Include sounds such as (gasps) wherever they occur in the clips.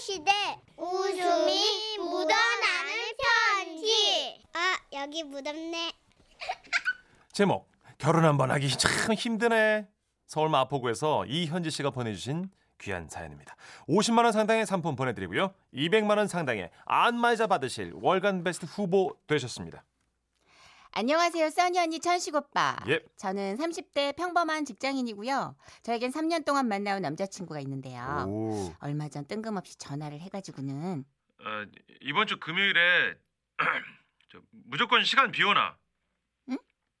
시대 웃음이 묻어나는 편지 아 여기 묻었네 (laughs) 제목 결혼 한번 하기 참 힘드네. 서울 마포구에서 이현지 씨가 보내주신 귀한 사연입니다. 50만 원 상당의 상품 보내드리고요. 200만 원 상당의 안마의자 받으실 월간 베스트 후보 되셨습니다. 안녕하세요, 써니 언니 천식 오빠. 예. 저는 30대 평범한 직장인이고요. 저에겐 3년 동안 만나온 남자친구가 아. 있는데요. 오. 얼마 전 뜬금없이 전화를 해가지고는 어, 이번 주 금요일에 (clears throat) 저, 무조건 시간 비워놔.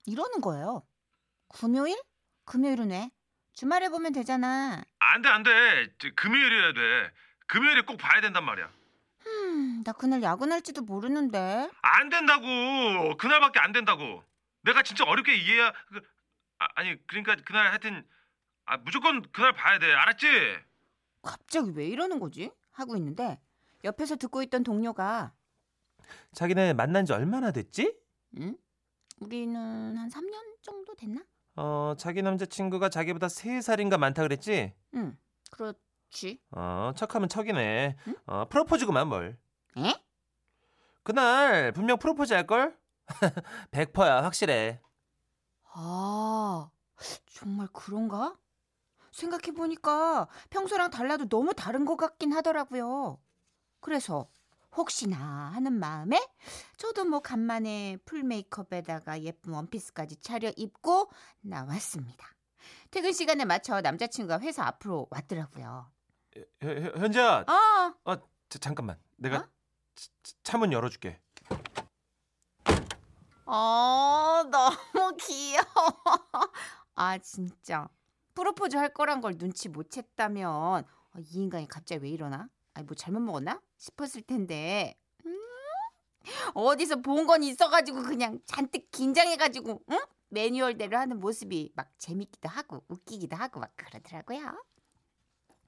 이러는 거예요. 금요일? 금요일은 왜? 주말에 보면 되잖아. 안 돼, 안 돼. 저, 금요일이어야 돼. 금요일에 꼭 봐야 된단 말이야. 음, 나 그날 야근할지도 모르는데. 안 된다고. 그날밖에 안 된다고. 내가 진짜 어렵게 이해야. 그, 아, 아니 그러니까 그날 하여튼 아, 무조건 그날 봐야 돼. 알았지? 갑자기 왜 이러는 거지? 하고 있는데 옆에서 듣고 있던 동료가 자기네 만난 지 얼마나 됐지? 응? 우리는 한 3년 정도 됐나? 어, 자기 남자친구가 자기보다 3살인가 많다 그랬지? 응. 그렇지. 어, 척하면 척이네. 응? 어, 프로포즈구만 뭘. 에? 그날 분명 프로포즈 할걸? (laughs) 100%야 확실해. 아, 정말 그런가? 생각해보니까 평소랑 달라도 너무 다른 것 같긴 하더라고요. 그래서 혹시나 하는 마음에 저도 뭐 간만에 풀 메이크업에다가 예쁜 원피스까지 차려 입고 나왔습니다. 퇴근 시간에 맞춰 남자친구가 회사 앞으로 왔더라고요. 현- 현- 현지야, 아, 아, 자, 잠깐만. 내가 어? 차문 열어줄게. 어, 너무 (laughs) 귀여워. 아, 진짜. 프로포즈 할 거란 걸 눈치 못 챘다면, 어, 이 인간이 갑자기 왜 이러나? 아니, 뭐 잘못 먹었나? 싶었을 텐데. 음, 어디서 본 건 있어가지고 그냥 잔뜩 긴장해가지고, 응? 매뉴얼대로 하는 모습이 막 재밌기도 하고, 웃기기도 하고, 막 그러더라고요.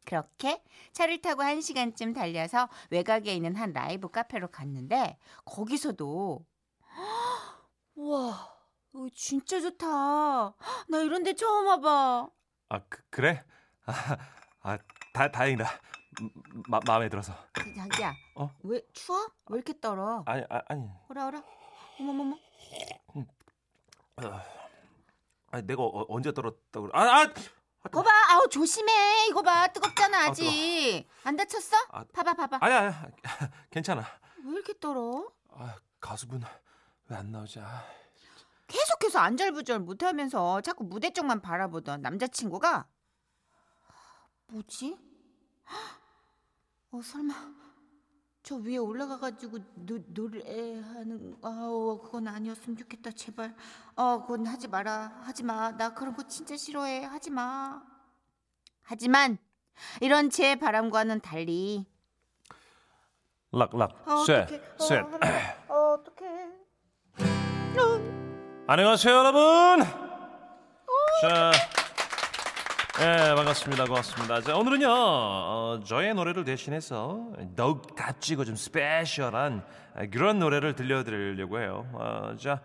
그렇게 차를 타고 한 시간쯤 달려서 외곽에 있는 한 라이브 카페로 갔는데, 거기서도 (gasps) 이거 진짜 좋다. (gasps) 나 이런 데 처음 와봐. 아, 그, 그래? 아, 아 다, 다행이다. 음, 마, 마음에 들어서. 자기야, 어? 왜 추워? 왜 이렇게 떨어? 아니, 아, 아니. 오라 오라. 어머머머. 아니 내가 어, 언제 떨었다고 그래. 아, 아! 이거 봐, 아우 조심해. 이거 봐, 뜨겁잖아 아, 아직. 안 다쳤어? 아, 봐봐, 봐봐. 아니야, 아니야. (laughs) 괜찮아. 왜 이렇게 떨어? 아, 가수분 왜 안 나오지? 아. 계속해서 안절부절 못하면서 자꾸 무대 쪽만 바라보던 남자친구가 뭐지? 어 설마 저 위에 올라가가지고 노, 노래하는 아우 그건 아니었으면 좋겠다 제발. 어 그건 하지 마라. 하지 마나 그런 거 진짜 싫어해. 하지 마. 하지만 이런 제 바람과는 달리 락락. 아, 셋, 어떡해. 어, 셋. 하나, 어, 어떡해. 안녕하세요, 여러분. 자, 예, 반갑습니다. 고맙습니다. 자, 오늘은요, 어, 저의 노래를 대신해서 더욱 값지고 좀 스페셜한 그런 노래를 들려드리려고 해요. 어, 자,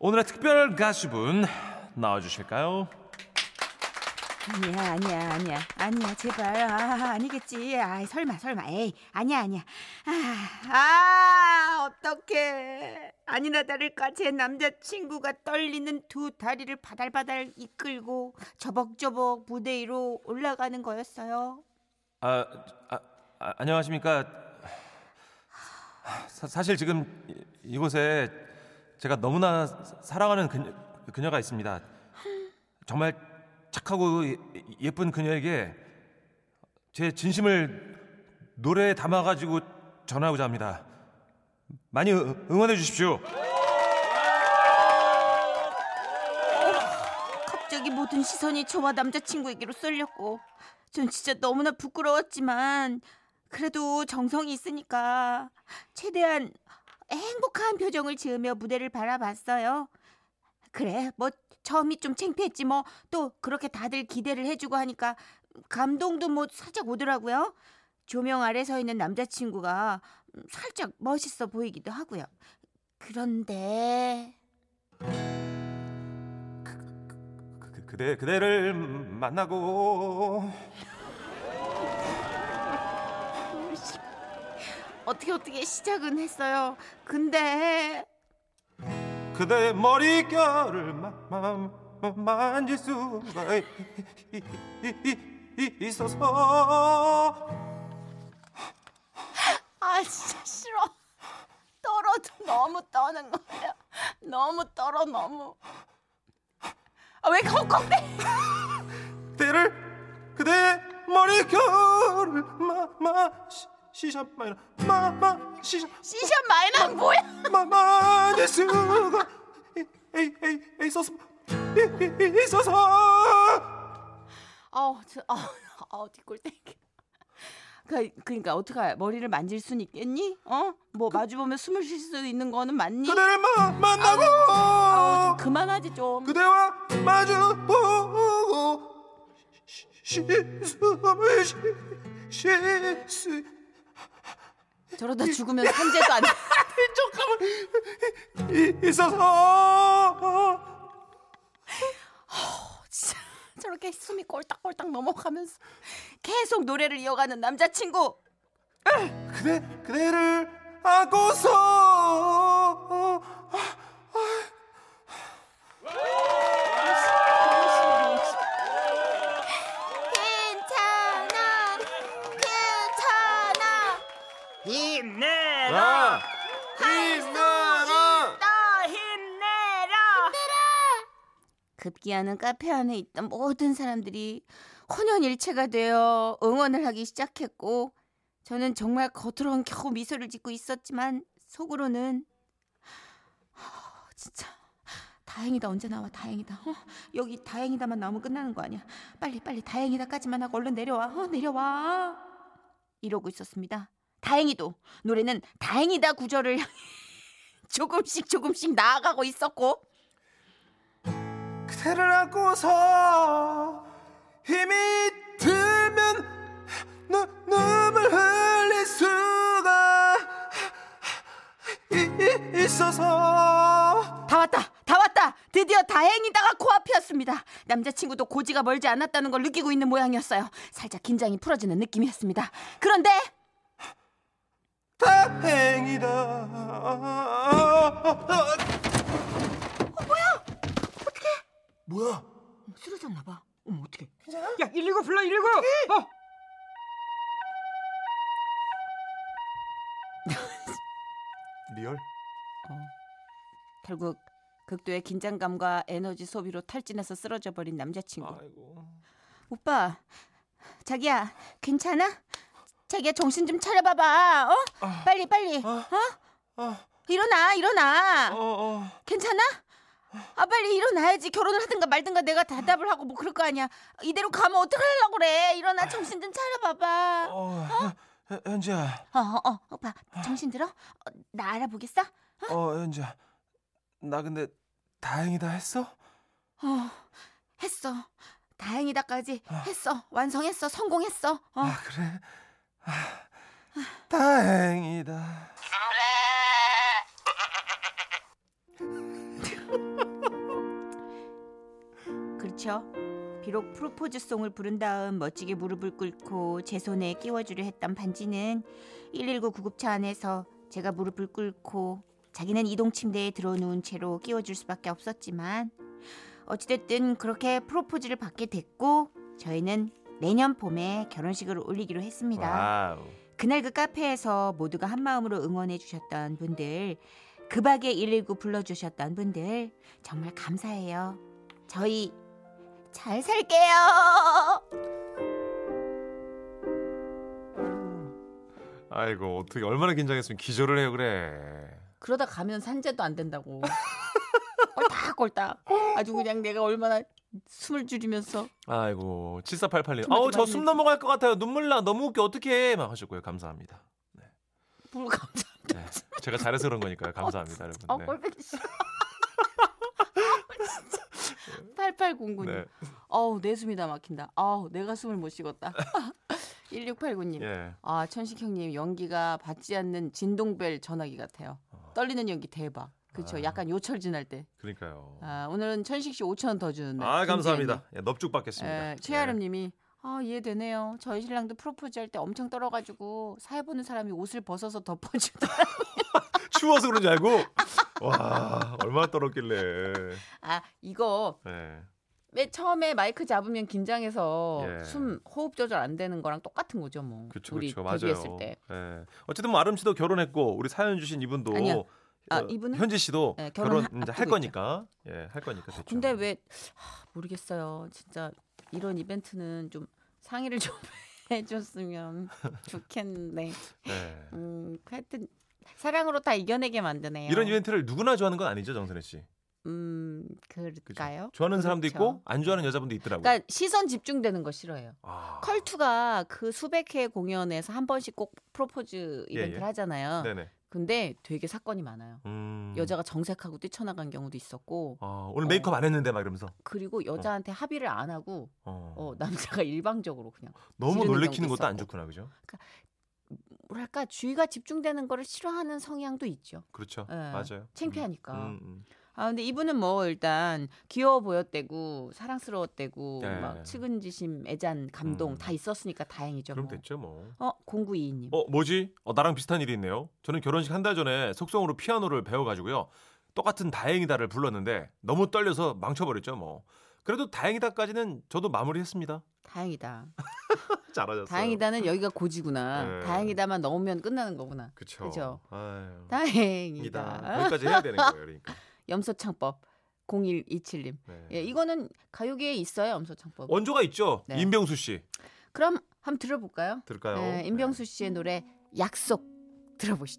오늘의 특별 가수분 나와주실까요? 아니야 아니야 아니야. 아니야 제발. 아 아니겠지. 아 설마 설마. 에이 아니야 아니야. 아, 아 어떡해. 아니나 다를까 제 남자친구가 떨리는 두 다리를 바달바달 이끌고 저벅저벅 무대 위로 올라가는 거였어요. 아, 아, 아, 안녕하십니까. 사, 사실 지금 이- 이곳에 제가 너무나 사랑하는 그녀, 그녀가 있습니다. 정말 착하고 예- 예쁜 그녀에게 제 진심을 노래에 담아가지고 전하고자 합니다. 많이 응- 응원해 주십시오. 갑자기 모든 시선이 저와 남자친구에게로 쏠렸고 전 진짜 너무나 부끄러웠지만 그래도 정성이 있으니까 최대한 행복한 표정을 지으며 무대를 바라봤어요. 그래, 뭐 처음이 좀 창피했지 뭐 또 그렇게 다들 기대를 해주고 하니까 감동도 뭐 살짝 오더라고요. 조명 아래 서 있는 남자친구가 살짝 멋있어 보이기도 하고요. 그런데 그, 그대 그대를 만나고 어떻게 어떻게 시작은 했어요. 근데 그대 머릿결을 마, 마, 마, 만질 수가 이- 이- 이- 이- 있어서 아 진짜 싫어. 떨어도 너무 떠는 거예요. 너무 떨어 너무. 아 왜 헉헉대? 때를 그대 머릿결을 마 마 시샵 마이너 마마 시샵 시션 마이너 뭐야? 마만질 수가 이- 이- 이- 있어서 있어서 아우 저 아우 아우 뒷골땡이. 그 그러니까 어떡해 머리를 만질 순 있겠니? 어? 뭐 마주 보면 숨을 쉴 수 있는 거는 맞니? 그대를 마, 만나고 아우 좀 그만하지 좀. 그대와 마주 보고 시- 시- 숨을 쉴수 저러다 죽으면 산재도 안 돼. 있어서 진짜 저렇게 숨이 꼴딱꼴딱 넘어가면서 계속 노래를 이어가는 남자친구. 그대 그대를 안고서 급기야는 카페 안에 있던 모든 사람들이 혼연일체가 되어 응원을 하기 시작했고 저는 정말 겉으로는 겨우 미소를 짓고 있었지만 속으로는 하, 진짜. 다행이다. 언제 나와? 다행이다. 어, 여기 다행이다만 나오면 끝나는 거 아니야? 빨리 빨리 다행이다까지만 하고 얼른 내려와. 어, 내려와. 이러고 있었습니다. 다행히도 노래는 다행이다 구절을 (laughs) 조금씩 조금씩 나아가고 있었고 그대를 안고서 힘이 들면 눈, 눈물 흘릴 수가 이- 이- 있어서. 다 왔다 다 왔다. 드디어 다행이다가 코앞이었습니다. 남자친구도 고지가 멀지 않았다는 걸 느끼고 있는 모양이었어요. 살짝 긴장이 풀어지는 느낌이었습니다. 그런데 다행이다 뭐야 쓰러졌나 봐 어머 어떡해 야, 119 불러 119. 어. (laughs) Real? 결국 극도의 긴장감과 에너지 소비로 탈진해서 쓰러져 버린 남자친구 아이고 오빠 자기야 괜찮아? 자기야 정신 좀 차려봐봐 어? 빨리 빨리 어? 아, 일어나 일어나 어, 어. 괜찮아? 아 빨리 일어나야지. 결혼을 하든가 말든가 내가 대답을 하고 뭐 그럴 거 아니야. 이대로 가면 어떡하려고 그래? 일어나 정신 좀 차려봐봐. 어, 현- 현지야. 어어 어, 오빠 정신 들어? 어, 나 알아보겠어? 어? 현지야. 나 근데 다행이다 했어? 어 했어. 다행이다까지 했어. 완성했어. 성공했어. 어. 아 그래? 아, 다행이다 그렇죠. 비록 프로포즈송을 부른 다음 멋지게 무릎을 꿇고 제 손에 끼워주려 했던 반지는 119 구급차 안에서 제가 무릎을 꿇고 자기는 이동 침대에 들어누운 채로 끼워줄 수밖에 없었지만 어찌됐든 그렇게 프로포즈를 받게 됐고 저희는 내년 봄에 결혼식을 올리기로 했습니다. 와우 그날 그 카페에서 모두가 한 마음으로 응원해 주셨던 분들, 급하게 119 불러주셨던 분들 정말 감사해요. 저희 잘 살게요. 아이고 어떻게 얼마나 긴장했으면 기절을 해요 그래 그러다 가면 산재도 안 된다고. 꼴딱 꼴딱. 아주 그냥 내가 얼마나 숨을 줄이면서 아이고 7488님 정말 아우 저 숨 넘어갈 것 같아요 눈물 나 너무 웃겨 어떡해 막 하셨고요 감사합니다 물 감사. 네. 제가 잘해서 그런 거니까요 감사합니다 여러분 어 네. 꼴보기 싫어. 8809님. 네. 어우 내 숨이 다 막힌다. 아우 내가 숨을 못 쉬겠다. 1689님. (laughs) 예. 아 천식 형님 연기가 받지 않는 진동벨 전화기 같아요. 떨리는 연기 대박. 그렇죠. 아. 약간 요철 지날 때. 그러니까요 아, 오늘은 천식 씨 5천 원 더 주는 날. 아 감사합니다 예, 넙죽 받겠습니다 에, 최아름님이 아 이해되네요. 저희 신랑도 프로포즈 할 때 엄청 떨어가지고 사회 보는 사람이 옷을 벗어서 덮어주더라. (laughs) 추워서 그런 줄 알고 와 얼마나 떨었길래. 아 이거 네. 맨 처음에 마이크 잡으면 긴장해서 예. 숨 호흡 조절 안 되는 거랑 똑같은 거죠 뭐. 그렇죠, 우리 맞아요. 데뷔했을 때. 예. 어쨌든 뭐 아름 씨도 결혼했고 우리 사연 주신 이분도 아니요. 아, 어, 이분은? 현지 씨도 네, 결혼 결혼 이제 할 거니까 예, 할 거니까 됐죠. 근데 왜 하, 모르겠어요. 진짜 이런 이벤트는 좀 상의를 좀 (laughs) 해줬으면 좋겠는데. 네. 음, 하여튼 사랑으로 다 이겨내게 만드네요. 이런 이벤트를 누구나 좋아하는 건 아니죠, 정선혜 씨. 음? 그럴까요? 좋아하는 사람도 그렇죠. 있고 안 좋아하는 여자분도 있더라고요. 그러니까 시선 집중되는 거 싫어해요. 아. 컬투가 그 수백 회 공연에서 한 번씩 꼭 프로포즈 예, 이벤트를 예. 하잖아요. 네네. 근데 되게 사건이 많아요. 음. 여자가 정색하고 뛰쳐나간 경우도 있었고 아, 오늘 메이크업 안 했는데 막 이러면서 그리고 여자한테 합의를 안 하고 어. 어, 남자가 (laughs) 일방적으로 그냥 너무 놀래키는 것도 안. 좋구나, 그죠? 뭐랄까 주의가 집중되는 거를 싫어하는 성향도 있죠. 그렇죠. 예. 맞아요. 창피하니까. 음, 음. 아 근데 이분은 뭐 일단 귀여워 보였대고 사랑스러웠대고 예. 막 측은지심, 애잔, 감동 음. 다 있었으니까 다행이죠. 그럼 뭐. 됐죠, 뭐. 어 0922님. 어, 뭐지? 어, 나랑 비슷한 일이 있네요. 저는 결혼식 한 달 전에 속성으로 피아노를 배워가지고요. 똑같은 다행이다를 불렀는데 너무 떨려서 망쳐버렸죠, 뭐. 그래도 다행이다까지는 저도 마무리했습니다. 다행이다. (laughs) 잘하셨어요. 다행이다는 여기가 고지구나. 네. 다행이다만 넣으면 끝나는 거구나. 아유. 다행이다. 이다. 여기까지 해야 되는 거예요, 그러니까. (laughs) 염소창법 0127님. 네. 예, 이거는 가요계에 있어요, 염소창법. 원조가 있죠. 네. 임병수 씨. 그럼 한번 들어볼까요? 들을까요? 네, 임병수 씨의 노래 약속 들어보시죠.